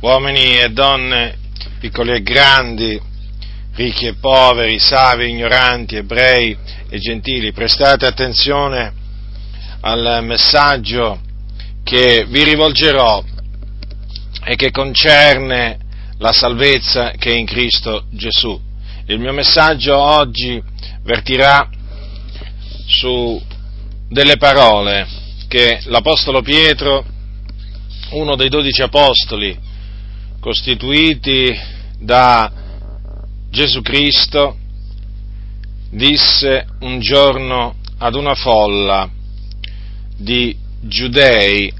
uomini e donne, piccoli e grandi, ricchi e poveri, savi ignoranti, ebrei e gentili, prestate attenzione al messaggio che vi rivolgerò e che concerne la salvezza che è in Cristo Gesù. Il mio messaggio oggi vertirà su delle parole che l'Apostolo Pietro, uno dei dodici apostoli costituiti da Gesù Cristo, disse un giorno ad una folla di giudei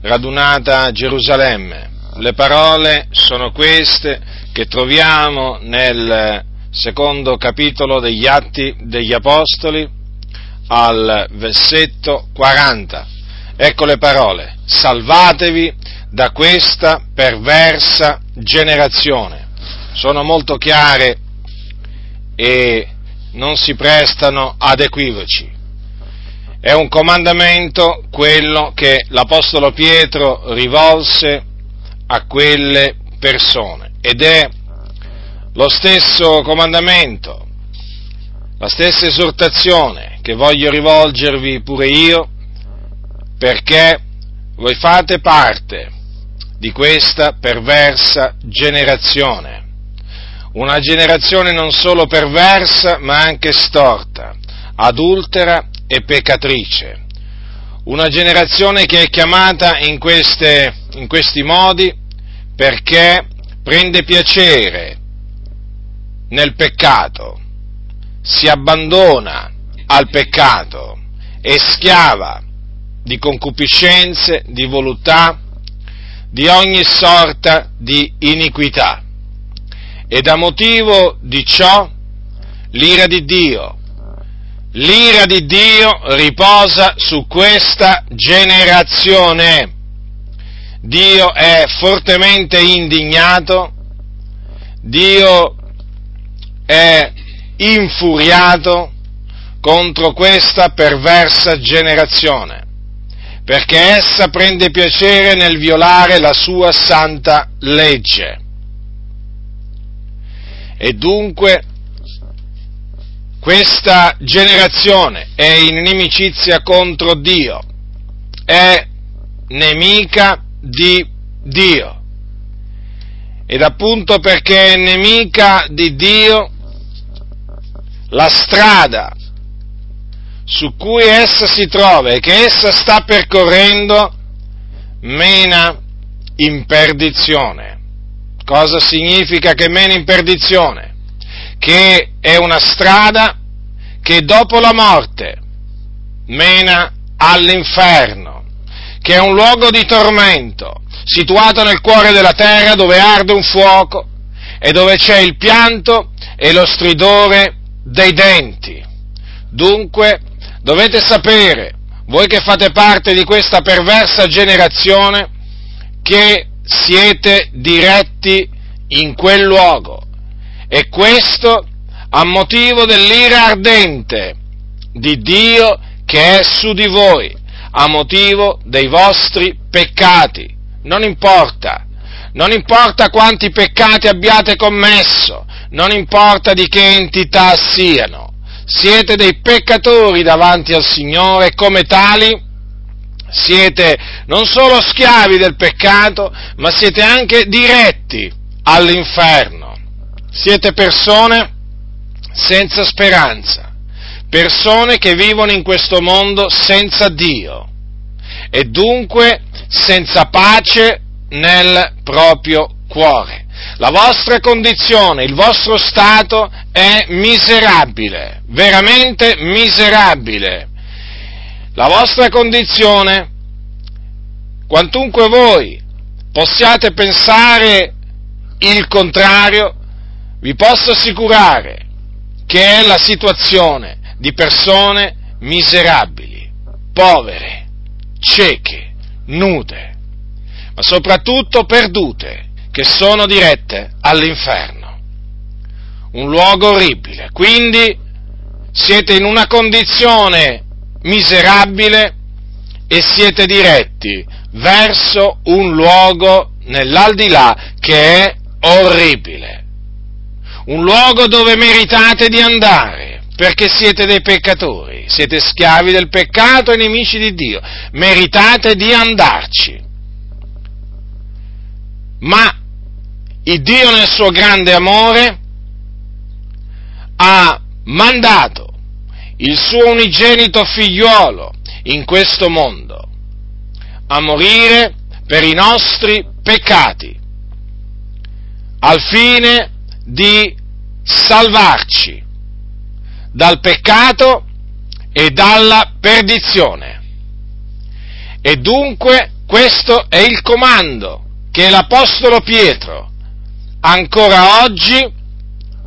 radunata a Gerusalemme. Le parole sono queste che troviamo nel secondo capitolo degli Atti degli Apostoli al versetto 40. Ecco le parole, salvatevi da questa perversa generazione. Sono molto chiare e non si prestano ad equivoci. È un comandamento quello che l'Apostolo Pietro rivolse a quelle persone ed è lo stesso comandamento, la stessa esortazione che voglio rivolgervi pure io perché voi fate parte di questa perversa generazione. Una generazione non solo perversa, ma anche storta, adultera e peccatrice. Una generazione che è chiamata in, queste, in questi modi perché prende piacere nel peccato, si abbandona al peccato, è schiava di concupiscenze, di voluttà, di ogni sorta di iniquità. E da motivo di ciò l'ira di Dio, l'ira di Dio riposa su questa generazione. Dio è fortemente indignato, Dio è infuriato contro questa perversa generazione perché essa prende piacere nel violare la sua santa legge. E dunque questa generazione è in inimicizia contro Dio, è nemica di Dio. Ed appunto perché è nemica di Dio, la strada su cui essa si trova e che essa sta percorrendo mena in perdizione. Cosa significa che mena in perdizione? Che è una strada che dopo la morte mena all'inferno, che è un luogo di tormento, situato nel cuore della terra dove arde un fuoco e dove c'è il pianto e lo stridore dei denti. Dunque, dovete sapere, voi che fate parte di questa perversa generazione, che siete diretti in quel luogo. E questo a motivo dell'ira ardente di Dio che è su di voi, a motivo dei vostri peccati. Non importa, non importa quanti peccati abbiate commesso, non importa di che entità siano, siete dei peccatori davanti al Signore e come tali siete non solo schiavi del peccato, ma siete anche diretti all'inferno. Siete persone senza speranza, persone che vivono in questo mondo senza Dio e dunque senza pace nel proprio cuore. La vostra condizione, il vostro stato è miserabile, veramente miserabile. La vostra condizione, quantunque voi possiate pensare il contrario, vi posso assicurare che è la situazione di persone miserabili, povere, cieche, nude, ma soprattutto perdute che sono dirette all'inferno. Un luogo orribile. Quindi siete in una condizione miserabile e siete diretti verso un luogo nell'aldilà che è orribile. Un luogo dove meritate di andare, perché siete dei peccatori, siete schiavi del peccato e nemici di Dio, meritate di andarci. Ma il Dio nel suo grande amore ha mandato il suo unigenito figliuolo in questo mondo a morire per i nostri peccati, al fine di salvarci dal peccato e dalla perdizione. E dunque questo è il comando che l'Apostolo Pietro ancora oggi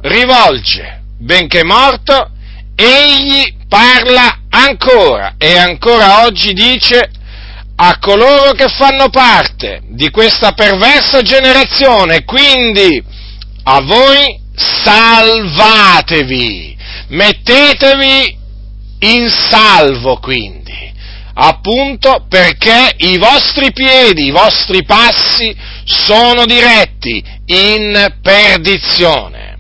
rivolge, benché morto, egli parla ancora e ancora oggi dice a coloro che fanno parte di questa perversa generazione, quindi a voi salvatevi, mettetevi in salvo quindi, appunto perché i vostri piedi, i vostri passi sono diretti in perdizione.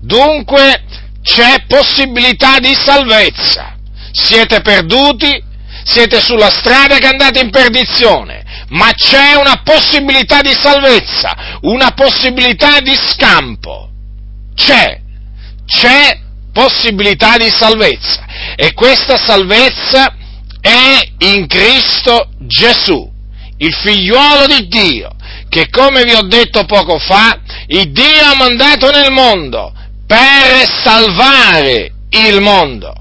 Dunque c'è possibilità di salvezza. Siete perduti, siete sulla strada che andate in perdizione, ma c'è una possibilità di salvezza, una possibilità di scampo. C'è, c'è possibilità di salvezza e questa salvezza è in Cristo Gesù, il figliuolo di Dio, che come vi ho detto poco fa, il Dio ha mandato nel mondo per salvare il mondo.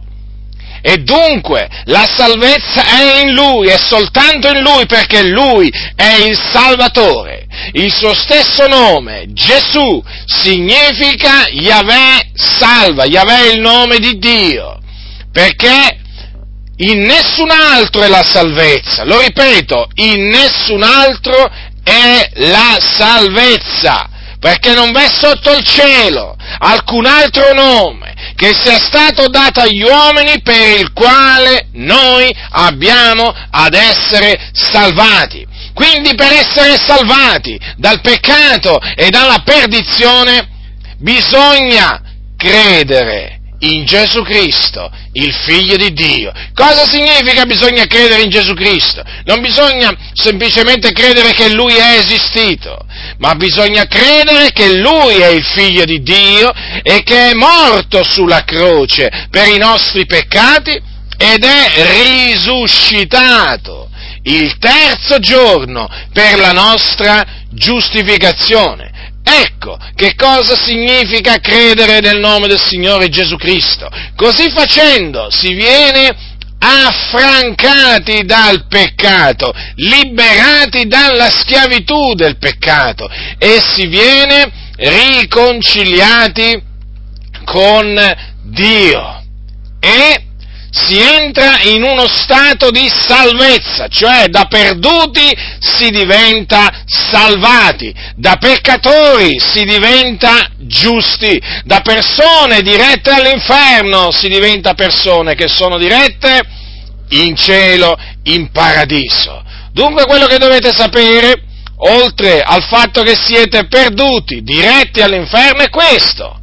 E dunque la salvezza è in Lui, è soltanto in Lui perché Lui è il Salvatore. Il suo stesso nome, Gesù, significa Yahweh salva, Yahweh è il nome di Dio, perché in nessun altro è la salvezza, lo ripeto, in nessun altro è la salvezza, perché non v'è sotto il cielo alcun altro nome che sia stato dato agli uomini per il quale noi abbiamo ad essere salvati. Quindi per essere salvati dal peccato e dalla perdizione bisogna credere in Gesù Cristo, il Figlio di Dio. Cosa significa bisogna credere in Gesù Cristo? Non bisogna semplicemente credere che Lui è esistito, ma bisogna credere che Lui è il Figlio di Dio e che è morto sulla croce per i nostri peccati ed è risuscitato il terzo giorno per la nostra giustificazione. Ecco che cosa significa credere nel nome del Signore Gesù Cristo. Così facendo si viene affrancati dal peccato, liberati dalla schiavitù del peccato e si viene riconciliati con Dio. E si entra in uno stato di salvezza, cioè da perduti si diventa salvati, da peccatori si diventa giusti, da persone dirette all'inferno si diventa persone che sono dirette in cielo, in paradiso. Dunque quello che dovete sapere, oltre al fatto che siete perduti, diretti all'inferno, è questo,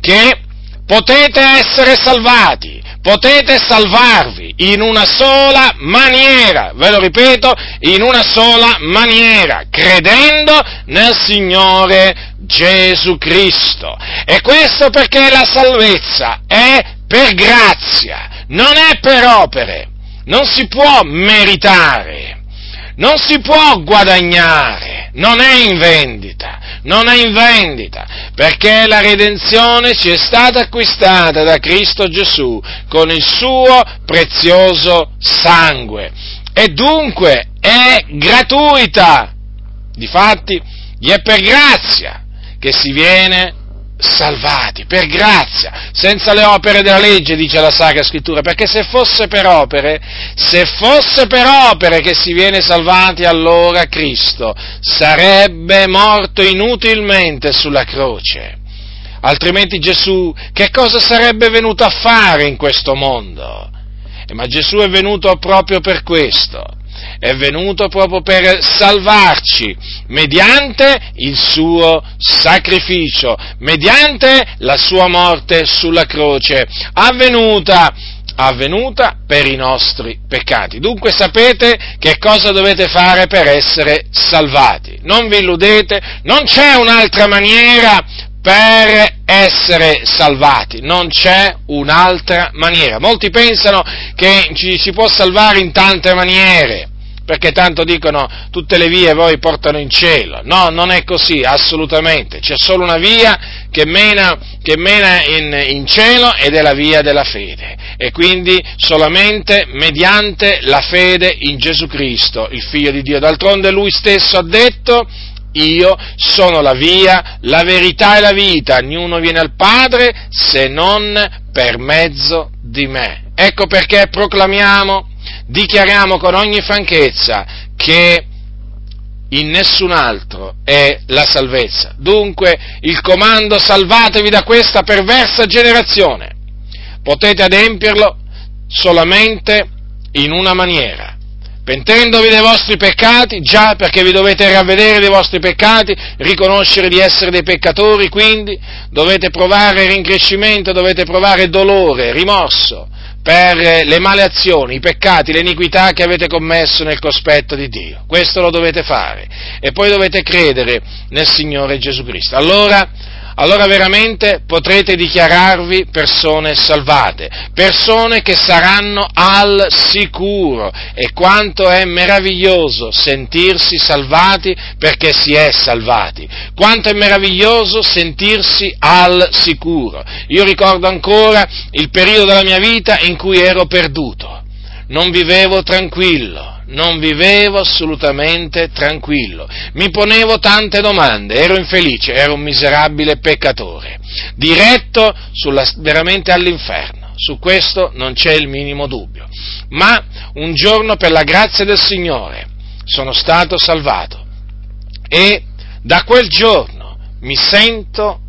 che potete essere salvati potete salvarvi in una sola maniera, ve lo ripeto, in una sola maniera, credendo nel Signore Gesù Cristo. E questo perché la salvezza è per grazia, non è per opere, non si può meritare, non si può guadagnare, non è in vendita. Non è in vendita, perché la redenzione ci è stata acquistata da Cristo Gesù con il suo prezioso sangue. E dunque è gratuita. Difatti, gli è per grazia che si viene salvati per grazia, senza le opere della legge, dice la Sacra Scrittura, perché se fosse per opere, se fosse per opere che si viene salvati, allora Cristo sarebbe morto inutilmente sulla croce. Altrimenti Gesù che cosa sarebbe venuto a fare in questo mondo? Ma Gesù è venuto proprio per questo, è venuto proprio per salvarci mediante il suo sacrificio, mediante la sua morte sulla croce, avvenuta avvenuta per i nostri peccati. Dunque sapete che cosa dovete fare per essere salvati. Non vi illudete, non c'è un'altra maniera per essere salvati, non c'è un'altra maniera. Molti pensano che ci si può salvare in tante maniere perché tanto dicono tutte le vie poi portano in cielo. No, non è così, assolutamente. C'è solo una via che mena, che mena in, in, cielo ed è la via della fede. E quindi solamente mediante la fede in Gesù Cristo, il Figlio di Dio. D'altronde lui stesso ha detto, io sono la via, la verità e la vita, ognuno viene al Padre se non per mezzo di me. Ecco perché proclamiamo dichiariamo con ogni franchezza che in nessun altro è la salvezza. Dunque il comando salvatevi da questa perversa generazione. Potete adempierlo solamente in una maniera, pentendovi dei vostri peccati, già perché vi dovete ravvedere dei vostri peccati, riconoscere di essere dei peccatori, quindi dovete provare rincrescimento, dovete provare dolore, rimorso, per le male azioni, i peccati, le iniquità che avete commesso nel cospetto di Dio. Questo lo dovete fare e poi dovete credere nel Signore Gesù Cristo. Allora allora veramente potrete dichiararvi persone salvate, persone che saranno al sicuro. E quanto è meraviglioso sentirsi salvati perché si è salvati. Quanto è meraviglioso sentirsi al sicuro. Io ricordo ancora il periodo della mia vita in cui ero perduto. Non vivevo tranquillo non vivevo assolutamente tranquillo, mi ponevo tante domande, ero infelice, ero un miserabile peccatore, diretto sulla, veramente all'inferno, su questo non c'è il minimo dubbio, ma un giorno per la grazia del Signore sono stato salvato. E da quel giorno mi sento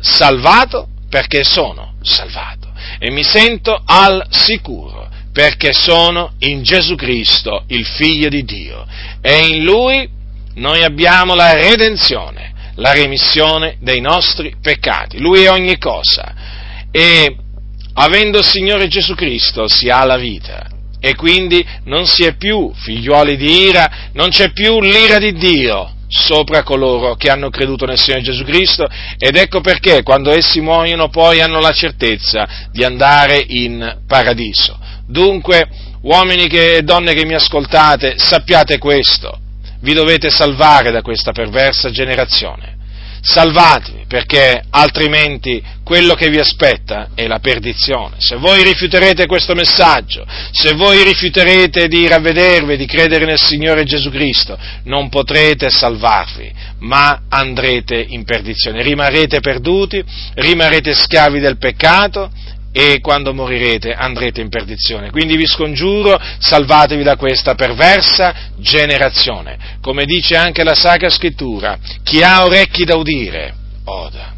salvato perché sono salvato. E mi sento al sicuro perché sono in Gesù Cristo, il Figlio di Dio, e in Lui noi abbiamo la redenzione, la remissione dei nostri peccati. Lui è ogni cosa e avendo il Signore Gesù Cristo si ha la vita e quindi non si è più figliuoli di ira, non c'è più l'ira di Dio sopra coloro che hanno creduto nel Signore Gesù Cristo ed ecco perché quando essi muoiono poi hanno la certezza di andare in paradiso. Dunque, uomini e donne che mi ascoltate, sappiate questo, vi dovete salvare da questa perversa generazione. Salvatevi, perché altrimenti quello che vi aspetta è la perdizione. Se voi rifiuterete questo messaggio, se voi rifiuterete di ravvedervi, di credere nel Signore Gesù Cristo, non potrete salvarvi, ma andrete in perdizione. Rimarrete perduti, rimarrete schiavi del peccato e quando morirete andrete in perdizione. Quindi vi scongiuro, salvatevi da questa perversa generazione. Come dice anche la Sacra Scrittura, chi ha orecchi da udire, oda.